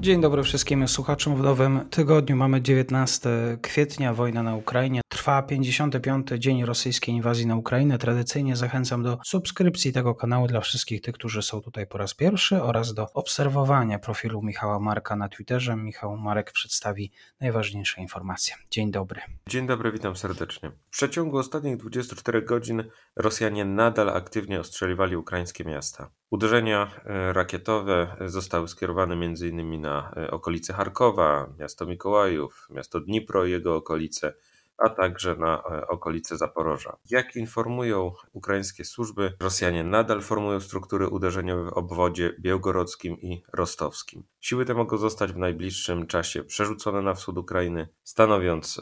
Dzień dobry wszystkim słuchaczom. W nowym tygodniu mamy 19 kwietnia, wojna na Ukrainie. Trwa 55. dzień rosyjskiej inwazji na Ukrainę. Tradycyjnie zachęcam do subskrypcji tego kanału dla wszystkich tych, którzy są tutaj po raz pierwszy oraz do obserwowania profilu Michała Marka na Twitterze. Michał Marek przedstawi najważniejsze informacje. Dzień dobry. Dzień dobry, witam serdecznie. W przeciągu ostatnich 24 godzin Rosjanie nadal aktywnie ostrzeliwali ukraińskie miasta. Uderzenia e, rakietowe zostały skierowane m.in. na e, okolice Charkowa, miasto Mikołajów, miasto Dnipro i jego okolice, a także na e, okolice Zaporoża. Jak informują ukraińskie służby, Rosjanie nadal formują struktury uderzeniowe w obwodzie białgorodzkim i rostowskim. Siły te mogą zostać w najbliższym czasie przerzucone na wschód Ukrainy, stanowiąc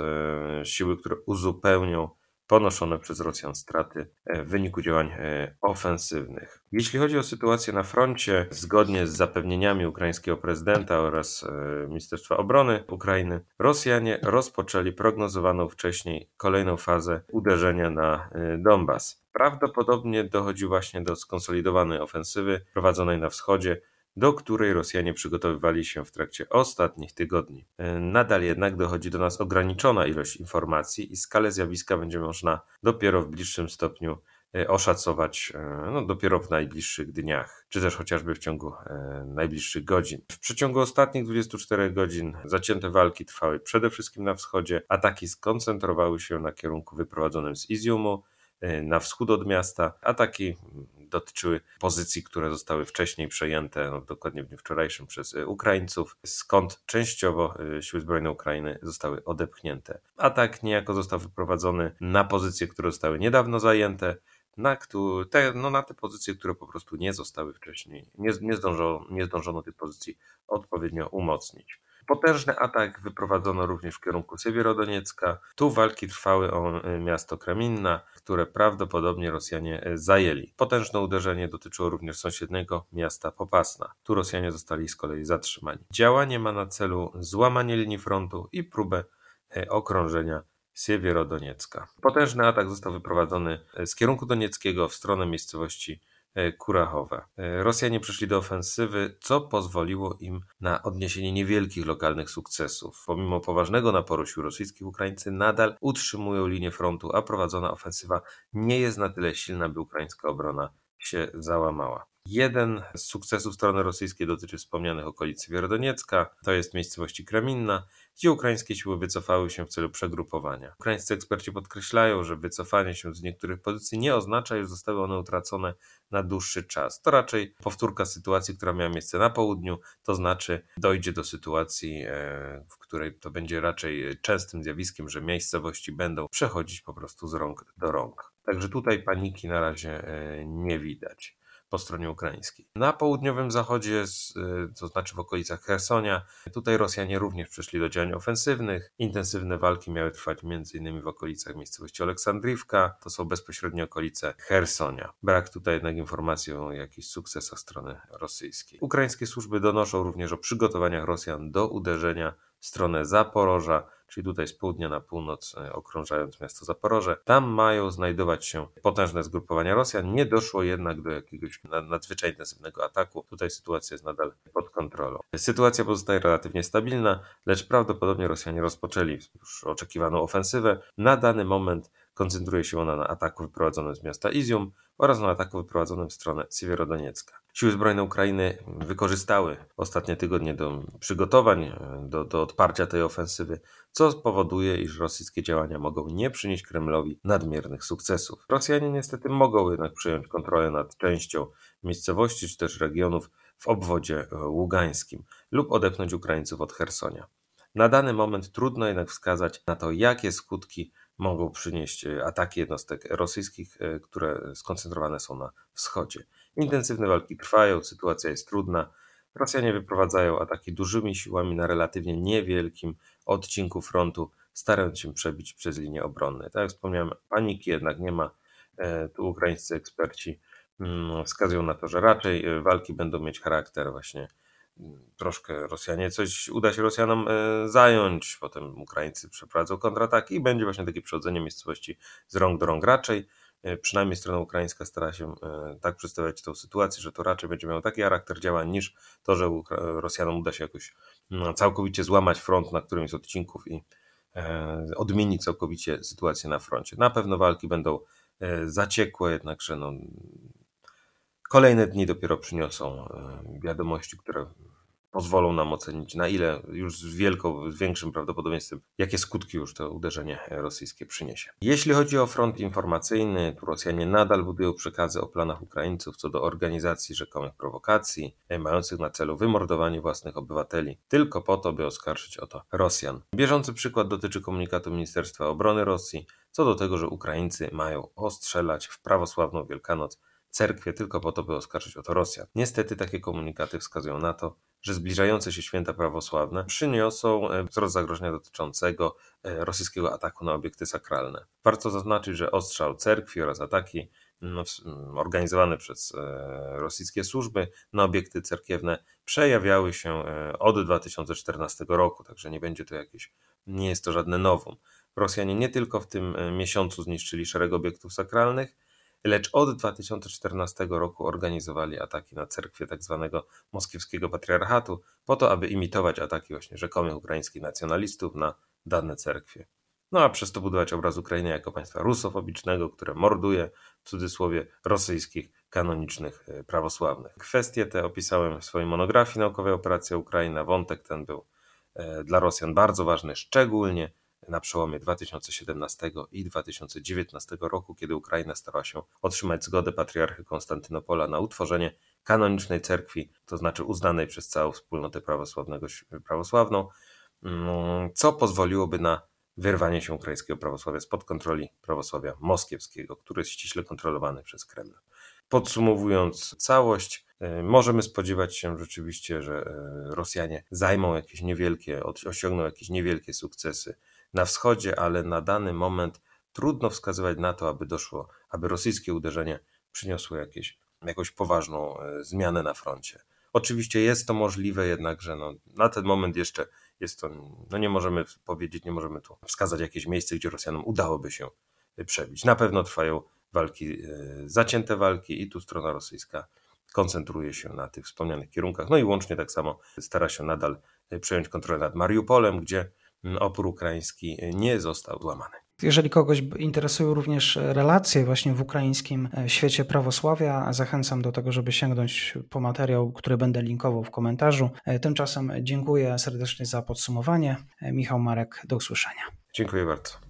siły, które uzupełnią ponoszone przez Rosjan straty e, w wyniku działań e, ofensywnych. Jeśli chodzi o sytuację na froncie, zgodnie z zapewnieniami ukraińskiego prezydenta oraz e, Ministerstwa Obrony Ukrainy, Rosjanie rozpoczęli prognozowaną wcześniej kolejną fazę uderzenia na Donbas. Prawdopodobnie dochodzi właśnie do skonsolidowanej ofensywy prowadzonej na wschodzie, do której Rosjanie przygotowywali się w trakcie ostatnich tygodni. E, nadal jednak dochodzi do nas ograniczona ilość informacji i skalę zjawiska będzie można dopiero w bliższym stopniu e, oszacować e, no, dopiero w najbliższych dniach, czy też chociażby w ciągu najbliższych godzin. W przeciągu ostatnich 24 godzin zacięte walki trwały przede wszystkim na wschodzie. Ataki skoncentrowały się na kierunku wyprowadzonym z Iziumu, na wschód od miasta. Ataki dotyczyły pozycji, które zostały wcześniej przejęte, no, dokładnie w dniu wczorajszym przez y, Ukraińców, skąd częściowo y, siły zbrojne Ukrainy zostały odepchnięte. Atak niejako został wyprowadzony na pozycje, które zostały niedawno zajęte, na, te, no na te pozycje, które po prostu nie zostały wcześniej, nie, nie, zdążono, nie zdążono tych pozycji odpowiednio umocnić. Potężny atak wyprowadzono również w kierunku Siewierodoniecka. Tu walki trwały o e, miasto Kreminna, które prawdopodobnie Rosjanie e, zajęli. Potężne uderzenie dotyczyło również sąsiedniego miasta Popasna. Tu Rosjanie zostali z kolei zatrzymani. Działanie ma na celu złamanie linii frontu i próbę e, okrążenia Siewierodoniecka. Potężny atak został wyprowadzony z kierunku donieckiego w stronę miejscowości Kurachowe. E, Rosjanie przeszli do ofensywy, co pozwoliło im na odniesienie niewielkich lokalnych sukcesów. Pomimo poważnego naporu sił rosyjskich, Ukraińcy nadal utrzymują linię frontu, a prowadzona ofensywa nie jest na tyle silna, by ukraińska obrona się załamała. Jeden z sukcesów strony rosyjskiej dotyczy wspomnianych okolic Wierodoniecka, to jest miejscowości Kreminna, gdzie ukraińskie siły wycofały się w celu przegrupowania. Ukraińscy eksperci podkreślają, że wycofanie się z niektórych pozycji nie oznacza, że zostały one utracone na dłuższy czas. To raczej powtórka sytuacji, która miała miejsce na południu, to znaczy dojdzie do sytuacji, e, w której to będzie raczej częstym zjawiskiem, że miejscowości będą przechodzić po prostu z rąk do rąk. Także tutaj paniki na razie e, nie widać po stronie ukraińskiej. Na południowym zachodzie, y, to znaczy w okolicach Hersonia, tutaj Rosjanie również przeszli do działań ofensywnych. Intensywne walki miały trwać m.in. w okolicach miejscowości Aleksandriwka, to są bezpośrednie okolice Hersonia. Brak tutaj jednak informacji o jakichś sukcesach strony rosyjskiej. Ukraińskie służby donoszą również o przygotowaniach Rosjan do uderzenia w stronę Zaporoża, czyli tutaj z południa na północ, e, okrążając miasto Zaporoże. Tam mają znajdować się potężne zgrupowania Rosjan. Nie doszło jednak do jakiegoś nadzwyczaj intensywnego ataku. Tutaj sytuacja jest nadal pod kontrolą. Sytuacja pozostaje relatywnie stabilna, lecz prawdopodobnie Rosjanie rozpoczęli już oczekiwaną ofensywę. Na dany moment koncentruje się ona na ataku wyprowadzonym z miasta Izium oraz na ataku wyprowadzonym w stronę Siewierodoniecka. Siły zbrojne Ukrainy wykorzystały ostatnie tygodnie do przygotowań, do, do odparcia tej ofensywy, co spowoduje, iż rosyjskie działania mogą nie przynieść Kremlowi nadmiernych sukcesów. Rosjanie niestety mogą jednak przejąć kontrolę nad częścią miejscowości czy też regionów w obwodzie ługańskim lub odepchnąć Ukraińców od Hersonia. Na dany moment trudno jednak wskazać na to, jakie skutki mogą przynieść e, ataki jednostek rosyjskich, które skoncentrowane są na wschodzie. Intensywne walki trwają, sytuacja jest trudna. Rosjanie wyprowadzają ataki dużymi siłami na relatywnie niewielkim odcinku frontu, starając się przebić przez linię obronną. Tak jak wspomniałem, paniki jednak nie ma. E, tu ukraińscy eksperci mm, wskazują na to, że raczej e, walki będą mieć charakter właśnie troszkę Rosjanie, coś uda się Rosjanom e, zająć, potem Ukraińcy przeprowadzą kontrataki i będzie właśnie takie przechodzenie miejscowości z rąk do rąk raczej przynajmniej strona ukraińska stara się tak przedstawiać tę sytuację, że to raczej będzie miało taki charakter działań niż to, że Rosjanom uda się jakoś no, całkowicie złamać front na którymś z odcinków i odmienić całkowicie sytuację na froncie. Na pewno walki będą zaciekłe, jednakże no, kolejne dni dopiero przyniosą wiadomości, które pozwolą nam ocenić, na ile już z, z większym prawdopodobieństwem, jakie skutki już to uderzenie rosyjskie przyniesie. Jeśli chodzi o front informacyjny, tu Rosjanie nadal budują przekazy o planach Ukraińców co do organizacji rzekomych prowokacji, e, mających na celu wymordowanie własnych obywateli, tylko po to, by oskarżyć o to Rosjan. Bieżący przykład dotyczy komunikatu Ministerstwa Obrony Rosji, co do tego, że Ukraińcy mają ostrzelać w prawosławną Wielkanoc cerkwie tylko po to, by oskarżyć o to Rosjan. Niestety takie komunikaty wskazują na to, że zbliżające się święta prawosławne przyniosą e, wzrost zagrożenia dotyczącego e, rosyjskiego ataku na obiekty sakralne. Warto zaznaczyć, że ostrzał cerkwi oraz ataki no, organizowane przez e, rosyjskie służby na obiekty cerkiewne przejawiały się od 2014 roku, także nie będzie to jakieś, nie jest to żadne nowum. Rosjanie nie tylko w tym miesiącu zniszczyli szereg obiektów sakralnych, lecz od 2014 roku organizowali ataki na cerkwie tzw. Tak moskiewskiego patriarchatu, po to, aby imitować ataki właśnie rzekomych ukraińskich nacjonalistów na dane cerkwie. No a przez to budować obraz Ukrainy jako państwa rusofobicznego, które morduje, w cudzysłowie, rosyjskich kanonicznych e, prawosławnych. Kwestie te opisałem w swojej monografii naukowej Operacja Ukraina. Wątek ten był e, dla Rosjan bardzo ważny, szczególnie na przełomie 2017 i 2019 roku, kiedy Ukraina starała się otrzymać zgodę patriarchy Konstantynopola na utworzenie kanonicznej cerkwi, to znaczy uznanej przez całą wspólnotę prawosławnego, prawosławną, mm, co pozwoliłoby na wyrwanie się ukraińskiego prawosławia spod kontroli prawosławia moskiewskiego, który jest ściśle kontrolowany przez Kreml. Podsumowując całość, e, możemy spodziewać się rzeczywiście, że e, Rosjanie zajmą jakieś niewielkie, osiągną jakieś niewielkie sukcesy na wschodzie, ale na dany moment trudno wskazywać na to, aby doszło, aby rosyjskie uderzenie przyniosło jakieś, jakąś poważną e, zmianę na froncie. Oczywiście jest to możliwe, jednakże no, na ten moment jeszcze jest to, no nie możemy powiedzieć, nie możemy tu wskazać jakieś miejsce, gdzie Rosjanom udałoby się przebić. Na pewno trwają walki, e, zacięte walki i tu strona rosyjska koncentruje się na tych wspomnianych kierunkach. No i łącznie tak samo stara się nadal przejąć kontrolę nad Mariupolem, gdzie opór ukraiński nie został złamany. Jeżeli kogoś interesują również relacje właśnie w ukraińskim e, świecie prawosławia, zachęcam do tego, żeby sięgnąć po materiał, który będę linkował w komentarzu. E, tymczasem dziękuję serdecznie za podsumowanie. E, Michał Marek, do usłyszenia. Dziękuję bardzo.